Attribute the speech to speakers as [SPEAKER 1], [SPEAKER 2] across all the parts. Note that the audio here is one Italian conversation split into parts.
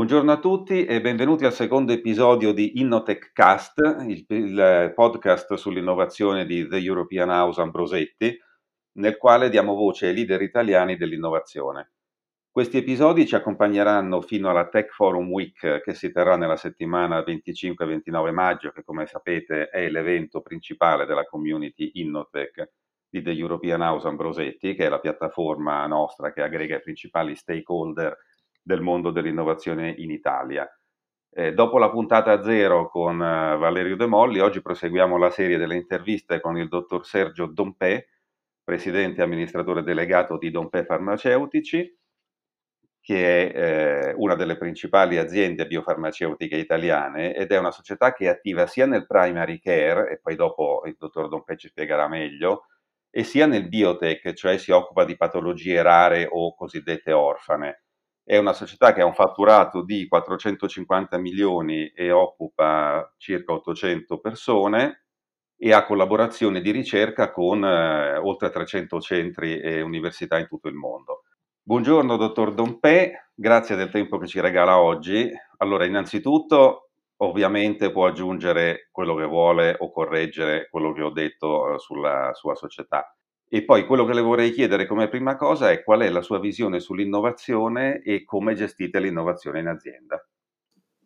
[SPEAKER 1] Buongiorno a tutti e benvenuti al secondo episodio di Innotech Cast, il, il, podcast sull'innovazione di The European House Ambrosetti, nel quale diamo voce ai leader italiani dell'innovazione. Questi episodi ci accompagneranno fino alla Tech Forum Week che si terrà nella settimana 25-29 maggio, che come sapete è l'evento principale della community Innotech di The European House Ambrosetti, che è la piattaforma nostra che aggrega i principali stakeholder del mondo dell'innovazione in Italia. Eh, dopo la puntata zero con uh, Valerio De Molli, oggi proseguiamo la serie delle interviste con il dottor Sergio Dompè, presidente e amministratore delegato di Dompè Farmaceutici, che è eh, una delle principali aziende biofarmaceutiche italiane ed è una società che è attiva sia nel primary care, e poi dopo il dottor Dompè ci spiegherà meglio, e sia nel biotech, cioè si occupa di patologie rare o cosiddette orfane. È una società che ha un fatturato di 450 milioni e occupa circa 800 persone e ha collaborazione di ricerca con eh, oltre 300 centri e università in tutto il mondo. Buongiorno dottor Dompè, grazie del tempo che ci regala oggi. Allora, innanzitutto, ovviamente può aggiungere quello che vuole o correggere quello che ho detto eh, sulla sua società. E poi quello che le vorrei chiedere come prima cosa è qual è la sua visione sull'innovazione e come gestite l'innovazione in azienda.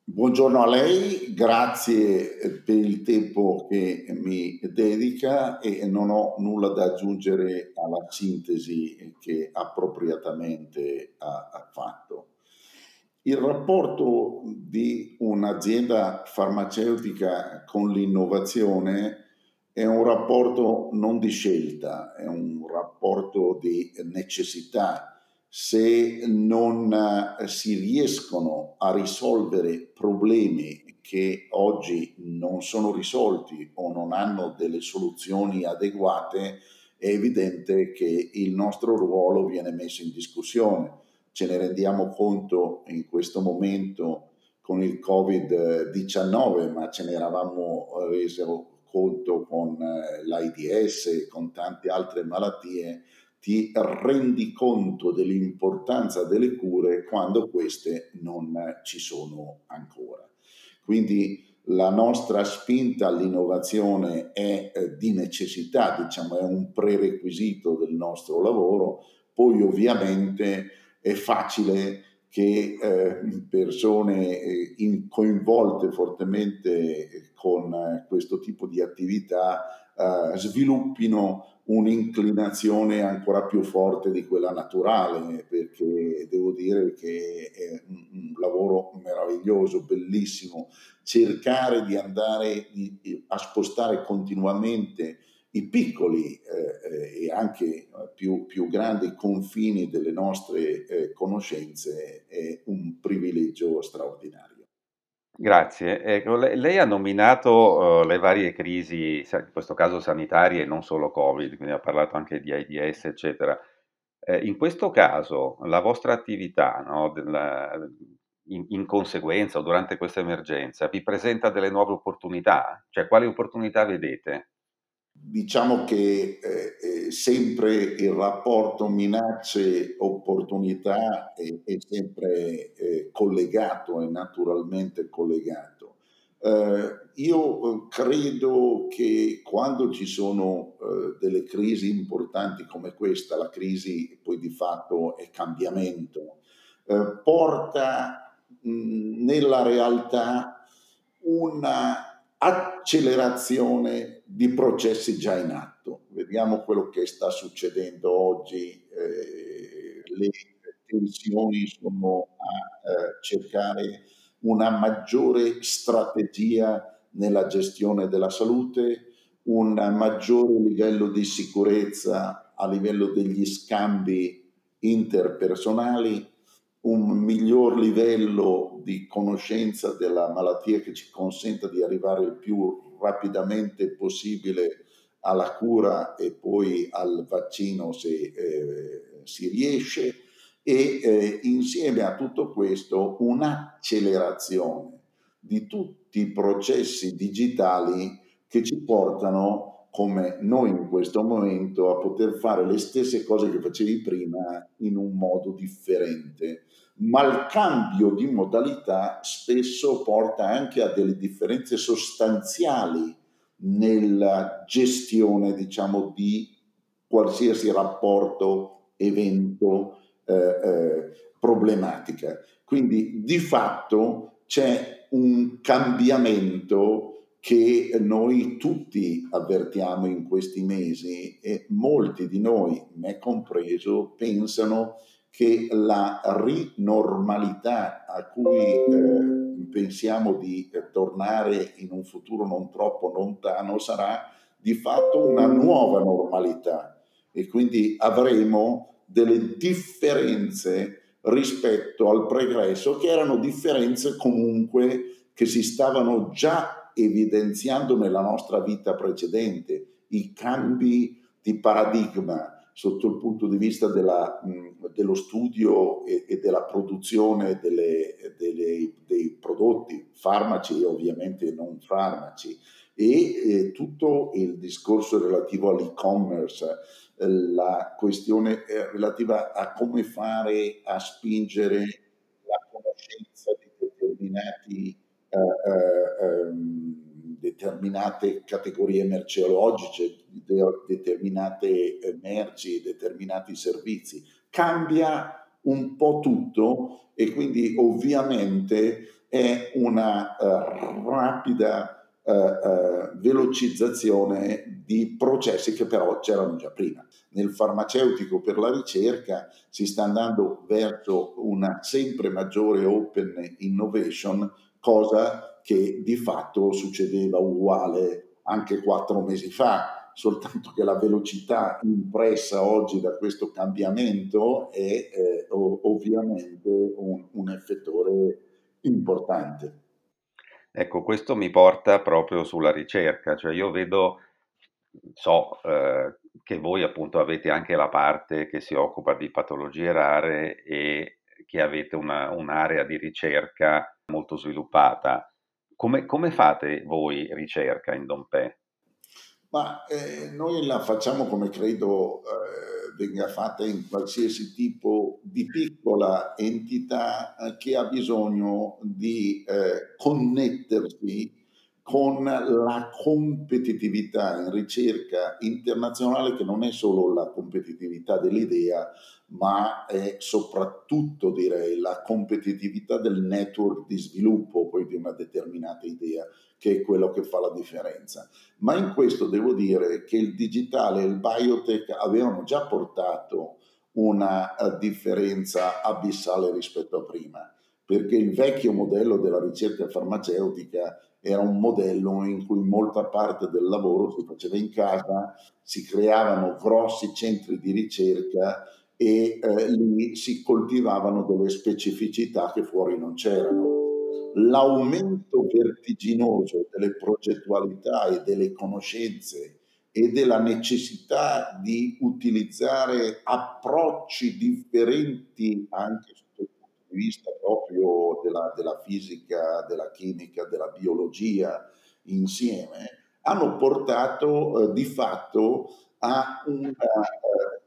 [SPEAKER 2] Buongiorno a lei, grazie per il tempo che mi dedica e non ho nulla da aggiungere alla sintesi che appropriatamente ha fatto. Il rapporto di un'azienda farmaceutica con l'innovazione è un rapporto non di scelta, è un rapporto di necessità. Se non eh, si riescono a risolvere problemi che oggi non sono risolti o non hanno delle soluzioni adeguate, è evidente che il nostro ruolo viene messo in discussione. Ce ne rendiamo conto in questo momento con il Covid-19, ma ce ne eravamo resi conto con eh, l'AIDS e con tante altre malattie, ti rendi conto dell'importanza delle cure quando queste non ci sono ancora. Quindi la nostra spinta all'innovazione è eh, di necessità, diciamo, è un prerequisito del nostro lavoro, poi ovviamente è facile che eh, persone eh, in, coinvolte fortemente con eh, questo tipo di attività eh, sviluppino un'inclinazione ancora più forte di quella naturale, perché devo dire che è un, lavoro meraviglioso, bellissimo, cercare di andare a spostare continuamente i piccoli eh, e anche più, più, grandi confini delle nostre eh, conoscenze è un privilegio straordinario.
[SPEAKER 1] Grazie. Ecco, lei, lei ha nominato uh, le varie crisi, in questo caso sanitarie e non solo Covid, quindi ha parlato anche di AIDS, eccetera. Eh, in questo caso, la vostra attività, no, della, in, in, conseguenza o durante questa emergenza, vi presenta delle nuove opportunità? Cioè, quali opportunità vedete?
[SPEAKER 2] Diciamo che eh, eh, sempre il rapporto minacce-opportunità è, è sempre eh, collegato, è naturalmente collegato. Eh, io eh, credo che quando ci sono eh, delle crisi importanti come questa, la crisi poi di fatto è cambiamento, porta mh, nella realtà una accelerazione di processi già in atto. Vediamo quello che sta succedendo oggi, eh, le tensioni sono a eh, cercare una maggiore strategia nella gestione della salute, un maggiore livello di sicurezza a livello degli scambi interpersonali, un miglior livello di conoscenza della malattia che ci consenta di arrivare il più rapidamente possibile alla cura e poi al vaccino se eh, si riesce. E eh, insieme a tutto questo un'accelerazione di tutti i processi digitali che ci portano come noi in questo momento a poter fare le stesse cose che facevi prima in un modo differente ma il cambio di modalità spesso porta anche a delle differenze sostanziali nella gestione, diciamo, di qualsiasi rapporto, evento, eh, eh, problematica. Quindi di fatto c'è un cambiamento che noi tutti avvertiamo in questi mesi e molti di noi, me compreso, pensano che la rinormalità a cui eh, pensiamo di tornare in un futuro non troppo lontano sarà di fatto una nuova normalità e quindi avremo delle differenze rispetto al pregresso che erano differenze comunque che si stavano già evidenziando nella nostra vita precedente, i cambi di paradigma, sotto il punto di vista della, dello studio e, e, della produzione delle, delle, dei prodotti, farmaci e ovviamente non farmaci, e eh, tutto il discorso relativo all'e-commerce, eh, la questione eh, relativa a come fare a spingere la conoscenza di determinati determinate categorie merceologiche, de- determinate eh, merci, determinati servizi. Cambia un po' tutto e quindi ovviamente è una uh, rapida uh, uh, velocizzazione di processi che però c'erano già prima. Nel farmaceutico per la ricerca si sta andando verso una sempre maggiore open innovation, cosa che di fatto succedeva uguale anche quattro mesi fa, soltanto che la velocità impressa oggi da questo cambiamento è eh, ovviamente un, un effettore importante.
[SPEAKER 1] Ecco, questo mi porta proprio sulla ricerca, cioè io vedo, so eh, che voi appunto avete anche la parte che si occupa di patologie rare e che avete una, un'area di ricerca molto sviluppata. Come, come fate voi ricerca in Dompè?
[SPEAKER 2] Ma eh, noi la facciamo come credo eh, venga fatta in qualsiasi tipo di piccola entità eh, che ha bisogno di eh, connettersi con la competitività in ricerca internazionale che non è solo la competitività dell'idea, ma è soprattutto direi la competitività del network di sviluppo poi di una determinata idea, che è quello che fa la differenza. Ma in questo devo dire che il digitale e il biotech avevano già portato una eh, differenza abissale rispetto a prima, perché il vecchio modello della ricerca farmaceutica era un modello in cui molta parte del lavoro si faceva in casa, si creavano grossi centri di ricerca e eh, lì si coltivavano delle specificità che fuori non c'erano. L'aumento vertiginoso delle progettualità e delle conoscenze e della necessità di utilizzare approcci differenti anche sotto il punto di vista proprio della, della fisica, della chimica, della biologia insieme, hanno portato eh, di fatto a una, eh,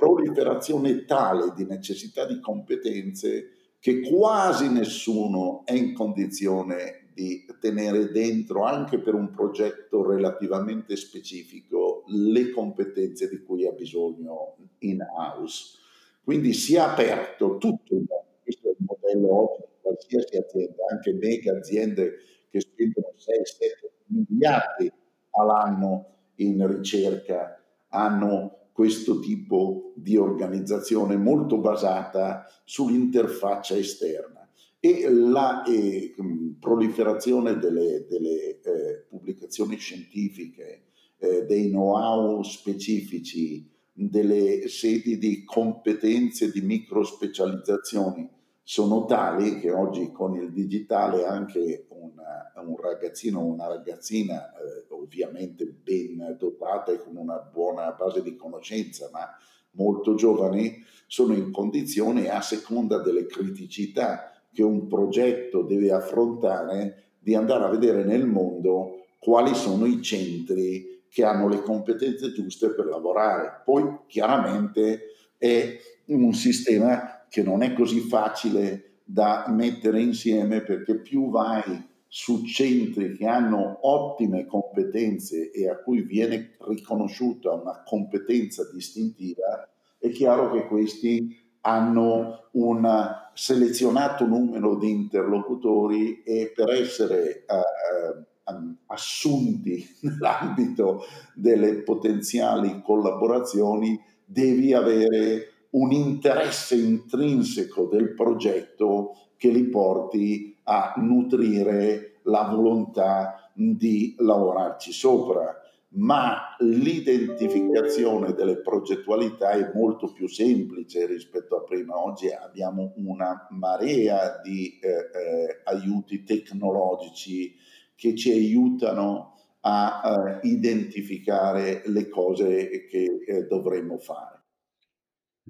[SPEAKER 2] proliferazione tale di necessità di competenze che quasi nessuno è in condizione di tenere dentro, anche per un progetto relativamente specifico, le competenze di cui ha bisogno in house. Quindi si è aperto tutto il mondo, questo è il modello oggi di qualsiasi azienda, anche mega aziende che spendono 6-7 miliardi all'anno in ricerca hanno questo tipo di organizzazione molto basata sull'interfaccia esterna. E la eh, proliferazione delle, delle eh, pubblicazioni scientifiche, eh, dei know-how specifici, delle sedi di competenze di microspecializzazioni sono tali che oggi con il digitale anche una, un ragazzino o una ragazzina eh, ovviamente ben dotata e con una buona base di conoscenza, ma molto giovani, sono in condizione, a seconda delle criticità che un progetto deve affrontare, di andare a vedere nel mondo quali sono i centri che hanno le competenze giuste per lavorare. Poi chiaramente è un sistema che non è così facile da mettere insieme perché più vai su centri che hanno ottime competenze e a cui viene riconosciuta una competenza distintiva, è chiaro che questi hanno un selezionato numero di interlocutori e per essere uh, assunti nell'ambito delle potenziali collaborazioni devi avere un interesse intrinseco del progetto che li porti a nutrire la volontà di lavorarci sopra. Ma l'identificazione delle progettualità è molto più semplice rispetto a prima. Oggi abbiamo una marea di eh, eh, aiuti tecnologici che ci aiutano a uh, identificare le cose che eh, dovremmo fare.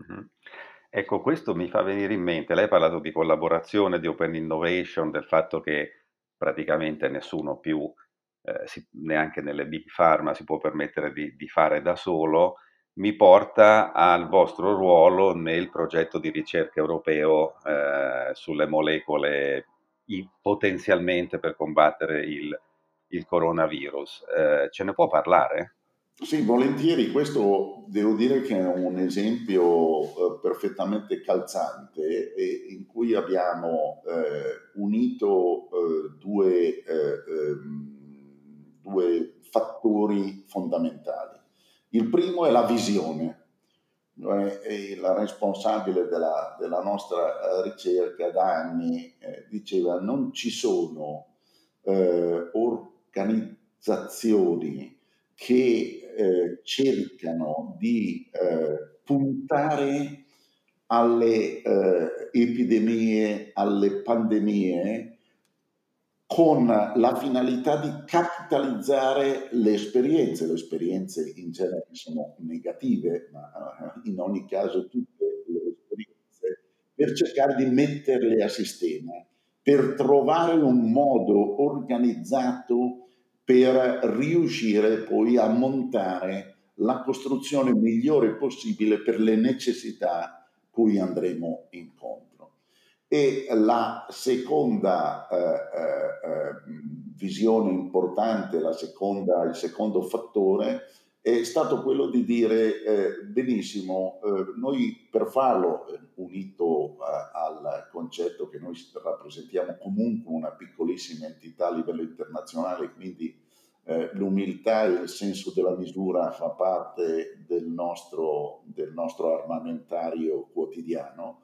[SPEAKER 1] Mm-hmm. Ecco, questo mi fa venire in mente, lei ha parlato di collaborazione, di open innovation, del fatto che praticamente nessuno più, eh, si, neanche nelle big pharma, si può permettere di, di, fare da solo, mi porta al vostro ruolo nel progetto di ricerca europeo eh, sulle molecole potenzialmente per combattere il, il coronavirus. Eh, ce ne può parlare?
[SPEAKER 2] Sì, volentieri, questo devo dire che è un esempio eh, perfettamente calzante e in cui abbiamo eh, unito eh, due, eh, ehm, due, fattori fondamentali. Il primo è la visione. La responsabile della, della nostra eh, ricerca da anni eh, diceva non ci sono organizzazioni che eh, cercano di eh, puntare alle eh, epidemie, alle pandemie, con la finalità di capitalizzare le esperienze. Le esperienze in genere sono negative, ma eh, in ogni caso tutte le esperienze, per cercare di metterle a sistema, per trovare un modo organizzato per riuscire poi a montare la costruzione migliore possibile per le necessità cui andremo incontro. E la seconda eh, eh, visione importante, la seconda, il secondo fattore è stato quello di dire eh, benissimo, eh, noi per farlo, eh, unito eh, al concetto che noi rappresentiamo comunque una piccolissima entità a livello internazionale, quindi eh, l'umiltà e il senso della misura fa parte del nostro, del nostro armamentario quotidiano,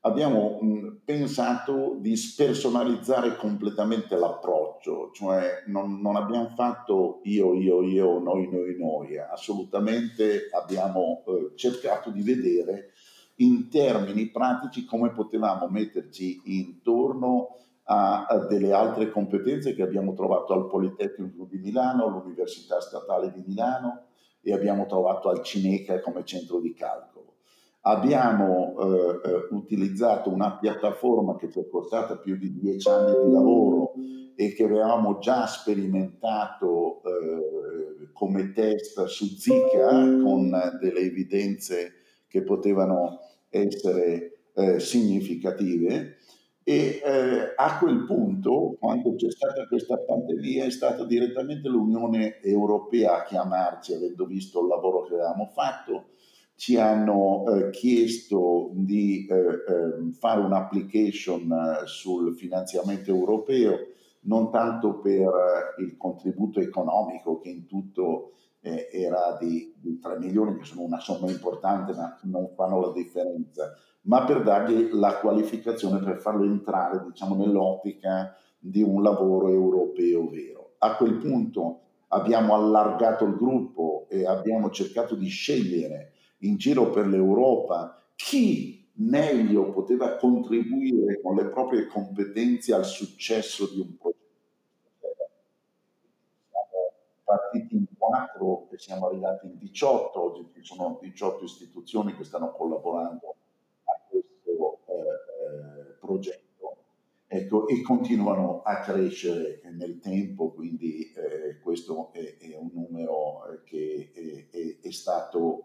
[SPEAKER 2] abbiamo mh, pensato di spersonalizzare completamente l'approccio, cioè non, non, abbiamo fatto io, io, io, noi, noi, noi, assolutamente abbiamo eh, cercato di vedere in termini pratici come potevamo metterci intorno a, a delle altre competenze che abbiamo trovato al Politecnico di Milano, all'Università Statale di Milano e abbiamo trovato al Cineca come centro di calcolo. Abbiamo eh, eh, utilizzato una piattaforma che ci è costata più di dieci anni di lavoro e che avevamo già sperimentato eh, come test su Zika con delle evidenze che potevano essere eh, significative. E eh, a quel punto, quando c'è stata questa pandemia, è stata direttamente l'Unione Europea a chiamarci, avendo visto il lavoro che avevamo fatto, ci hanno eh, chiesto di eh, ehm, fare un'application eh, sul finanziamento europeo, non tanto per il contributo economico che in tutto eh, era di, di 3 milioni, che sono una somma importante ma non fanno la differenza, ma per dargli la qualificazione per farlo entrare diciamo, nell'ottica di un lavoro europeo vero. A quel punto abbiamo allargato il gruppo e abbiamo cercato di scegliere in giro per l'Europa chi meglio poteva contribuire con le proprie competenze al successo di un progetto. Siamo partiti in quattro e siamo arrivati in 18, oggi ci sono 18 istituzioni che stanno collaborando a questo eh, eh, progetto. Ecco, e continuano a crescere nel tempo, quindi eh, questo è, è, un numero che è, è, è, stato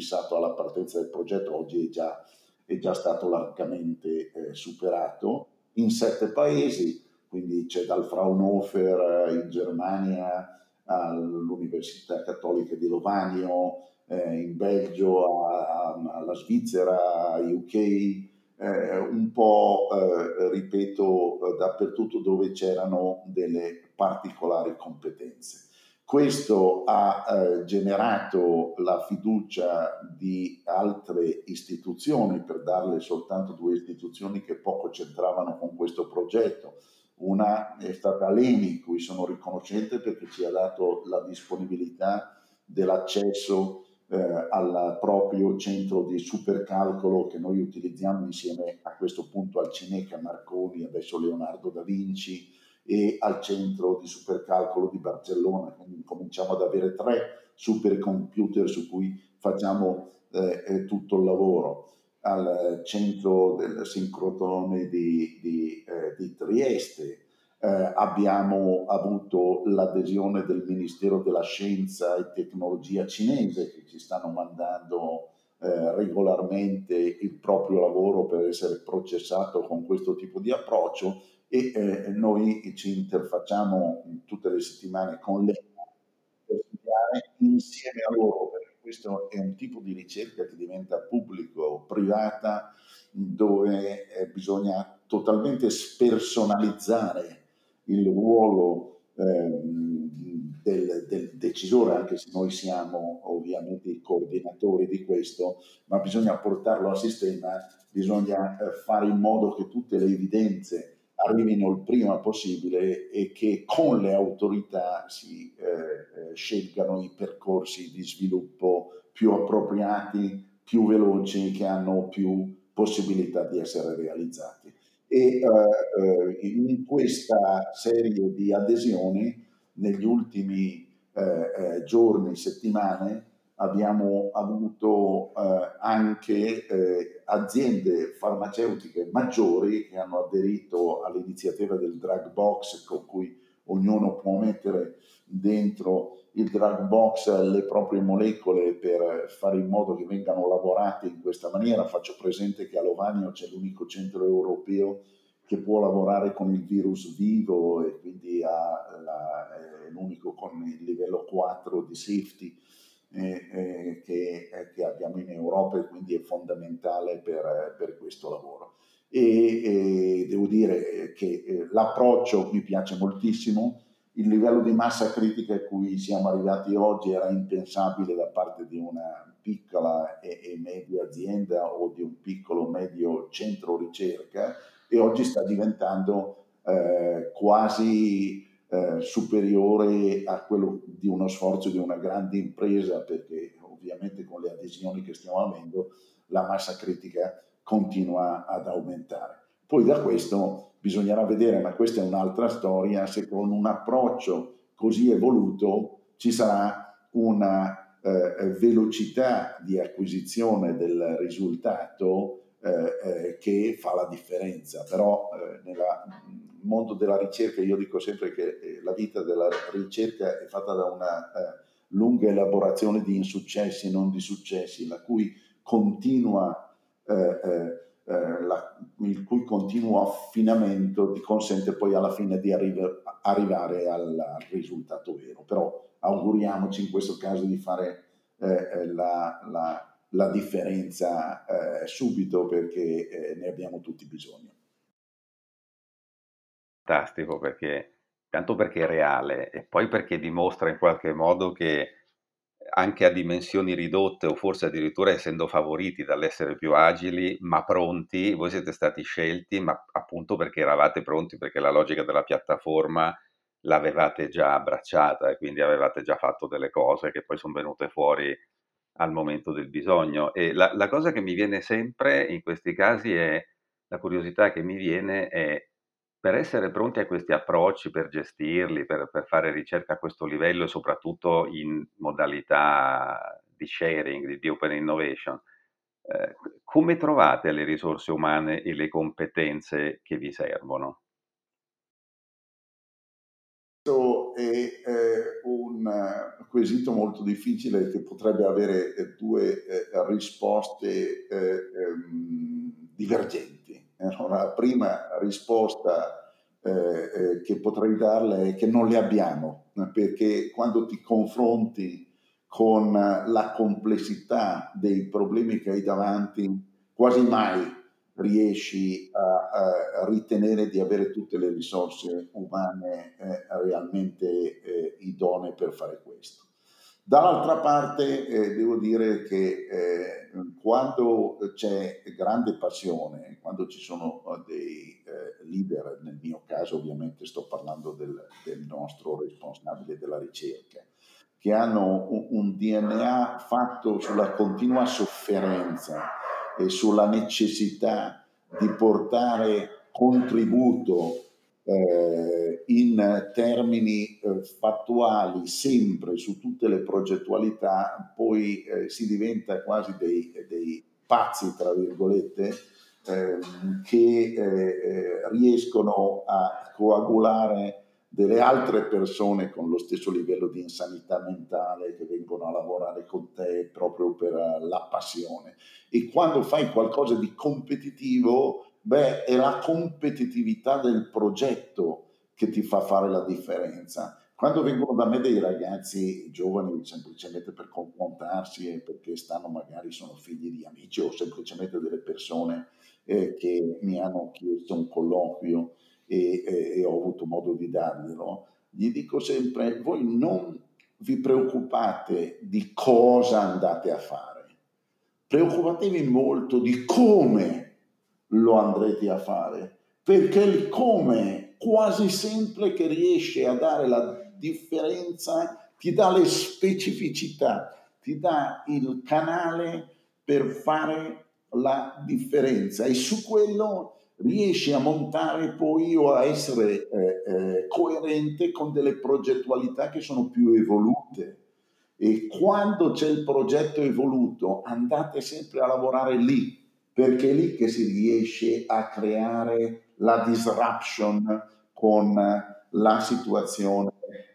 [SPEAKER 2] fissato alla partenza del progetto, oggi è già, è già stato largamente eh, superato in sette paesi, quindi c'è dal Fraunhofer in Germania all'Università Cattolica di Lovanio, eh, in Belgio, a, a, alla Svizzera, UK, eh, un po', eh, ripeto, dappertutto dove c'erano delle particolari competenze. Questo ha eh, generato la fiducia di altre istituzioni, per darle soltanto due istituzioni che poco c'entravano con questo progetto. Una è stata l'ENI, cui sono riconoscente perché ci ha dato la disponibilità dell'accesso eh, al proprio centro di supercalcolo che noi utilizziamo insieme a questo punto al Cineca Marconi, adesso Leonardo da Vinci, e al centro di supercalcolo di Barcellona, quindi cominciamo ad avere tre supercomputer su cui facciamo eh, eh, tutto il lavoro al centro del sincrotrone di, di, eh, di Trieste. Eh, abbiamo avuto l'adesione del Ministero della Scienza e Tecnologia cinese che ci stanno mandando eh, regolarmente il proprio lavoro per essere processato con questo tipo di approccio e eh, noi ci interfacciamo tutte le settimane con lei per studiare insieme a loro, perché questo è un tipo di ricerca che diventa pubblico o privata dove eh, bisogna totalmente spersonalizzare il ruolo eh, del, del, decisore, anche se noi siamo ovviamente i coordinatori di questo, ma bisogna portarlo a sistema, bisogna eh, fare in modo che tutte le evidenze arrivino il prima possibile e che con le autorità si eh, eh, scelgano i percorsi di sviluppo più appropriati, più veloci, che hanno più possibilità di essere realizzati. E eh, eh in questa serie di adesioni, negli ultimi eh, eh, giorni, settimane, abbiamo avuto eh, anche eh, aziende farmaceutiche maggiori che hanno aderito all'iniziativa del drug box con cui ognuno può mettere dentro il drug box le proprie molecole per fare in modo che vengano lavorate in questa maniera. Faccio presente che a Lovanio c'è l'unico centro europeo che può lavorare con il virus vivo e quindi ha la, è l'unico con il livello 4 di safety eh, eh, che, eh, che, abbiamo in Europa e quindi è fondamentale per, per questo lavoro. E, e, devo dire che eh, l'approccio mi piace moltissimo, il livello di massa critica a cui siamo arrivati oggi era impensabile da parte di una piccola e, e media azienda o di un piccolo medio centro ricerca e oggi sta diventando eh, quasi eh, superiore a quello di uno sforzo di una grande impresa, perché ovviamente con le adesioni che stiamo avendo la massa critica continua ad aumentare. Poi da questo bisognerà vedere, ma questa è un'altra storia, se con un approccio così evoluto ci sarà una eh, velocità di acquisizione del risultato eh, eh, che fa la differenza. Però eh, nel mondo della ricerca io dico sempre che eh, la vita della ricerca è fatta da una lunga elaborazione di insuccessi e non di successi, la cui continua la, il cui continuo affinamento ti consente poi alla fine di arriva, arrivare al, risultato vero. Però auguriamoci in questo caso di fare la, la, la differenza eh, subito perché eh, ne abbiamo tutti bisogno.
[SPEAKER 1] Fantastico perché tanto perché è reale e poi perché dimostra in qualche modo che anche a dimensioni ridotte o forse addirittura essendo favoriti dall'essere più agili ma pronti, voi siete stati scelti ma appunto perché eravate pronti, perché la logica della piattaforma l'avevate già abbracciata e quindi avevate già fatto delle cose che poi sono venute fuori al momento del bisogno. E la, la cosa che mi viene sempre in questi casi è, la curiosità che mi viene è, per essere pronti a questi approcci, per gestirli, per, per fare ricerca a questo livello e soprattutto in modalità di sharing, di, di open innovation, eh, come trovate le risorse umane e le competenze che vi servono?
[SPEAKER 2] Questo è eh, un uh, quesito molto difficile che potrebbe avere eh, due eh, risposte eh, ehm, divergenti. Allora, la prima risposta eh, eh, che potrei darle è che non le abbiamo, perché quando ti confronti con la complessità dei problemi che hai davanti, quasi mai riesci a, a ritenere di avere tutte le risorse umane eh, realmente eh, idonee per fare questo. Dall'altra parte eh, devo dire che eh, quando c'è grande passione, quando ci sono dei eh, leader, nel mio caso ovviamente sto parlando del, del nostro responsabile della ricerca, che hanno un, un DNA fatto sulla continua sofferenza, e sulla necessità di portare contributo eh, in termini eh, fattuali sempre su tutte le progettualità, poi eh, si diventa quasi dei, dei pazzi, tra virgolette, ehm, che eh, eh, riescono a coagulare delle altre persone con lo stesso livello di insanità mentale che vengono a lavorare con te proprio per la passione. E quando fai qualcosa di competitivo, beh, è la competitività del progetto che ti fa fare la differenza. Quando vengono da me dei ragazzi giovani semplicemente per confrontarsi e perché stanno magari sono figli di amici o semplicemente delle persone eh, che mi hanno chiesto un colloquio e, e, e ho avuto modo di darglielo, gli dico sempre, voi non vi preoccupate di cosa andate a fare, preoccupatevi molto di come lo andrete a fare, perché il come quasi sempre che riesce a dare la differenza ti dà le specificità, ti dà il canale per fare la differenza. E su quello riesci a montare poi o a essere eh, eh, coerente con delle progettualità che sono più evolute. E quando c'è il progetto evoluto, andate sempre a lavorare lì, perché è lì che si riesce a creare la disruption con la situazione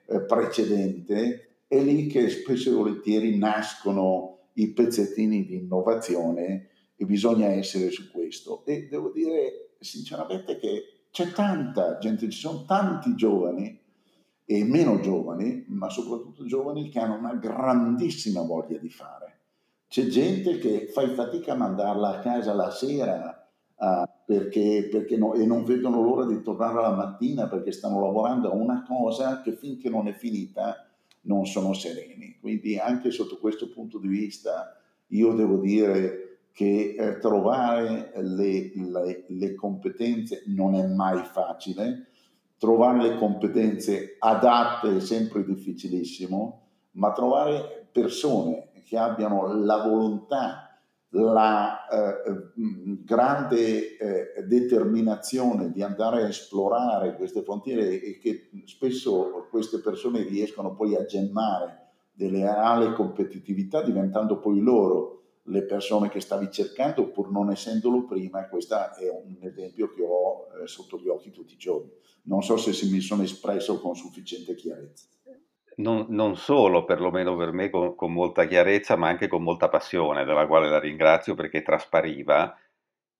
[SPEAKER 2] eh, precedente, è lì che spesso e volentieri nascono i pezzettini di innovazione e bisogna essere su questo. E devo dire sinceramente che c'è tanta gente, ci sono tanti giovani e meno giovani, ma soprattutto giovani che hanno una grandissima voglia di fare. C'è gente che fai fatica a mandarla a casa la sera uh, perché, perché no, e non vedono l'ora di tornare la mattina perché stanno lavorando a una cosa che finché non è finita non sono sereni. Quindi anche sotto questo punto di vista io devo dire che eh, trovare le, le, le, competenze non è mai facile, trovare le competenze adatte è sempre difficilissimo, ma trovare persone che abbiano la volontà, la eh, grande eh, determinazione di andare a esplorare queste frontiere e che spesso queste persone riescono poi a gemmare delle reali competitività diventando poi loro le persone che stavi cercando pur non essendolo prima, questo è un esempio che ho eh, sotto gli occhi tutti i giorni. Non so se mi sono espresso con sufficiente chiarezza.
[SPEAKER 1] Non, non solo, perlomeno per me, con, con, molta chiarezza, ma anche con molta passione, della quale la ringrazio perché traspariva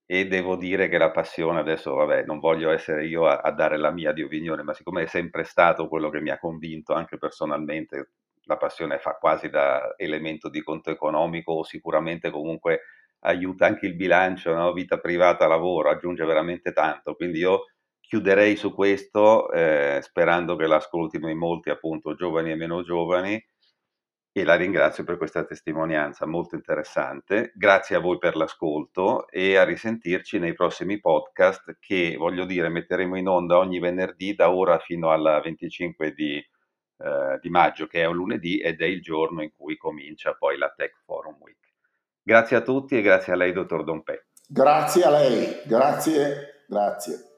[SPEAKER 1] e devo dire che la passione, adesso vabbè, non voglio essere io a, a dare la mia di opinione, ma siccome è sempre stato quello che mi ha convinto anche personalmente la passione fa quasi da elemento di conto economico sicuramente comunque aiuta anche il bilancio, no? vita privata, lavoro, aggiunge veramente tanto. Quindi io chiuderei su questo eh, sperando che l'ascoltino in molti, appunto, giovani e meno giovani. E la ringrazio per questa testimonianza molto interessante. Grazie a voi per l'ascolto e a risentirci nei prossimi podcast che, voglio dire, metteremo in onda ogni venerdì da ora fino al 25 di eh, di maggio, che è un lunedì ed è il giorno in cui comincia poi la Tech Forum Week. Grazie a tutti e grazie a lei, dottor Dompè.
[SPEAKER 2] Grazie a lei, grazie, grazie.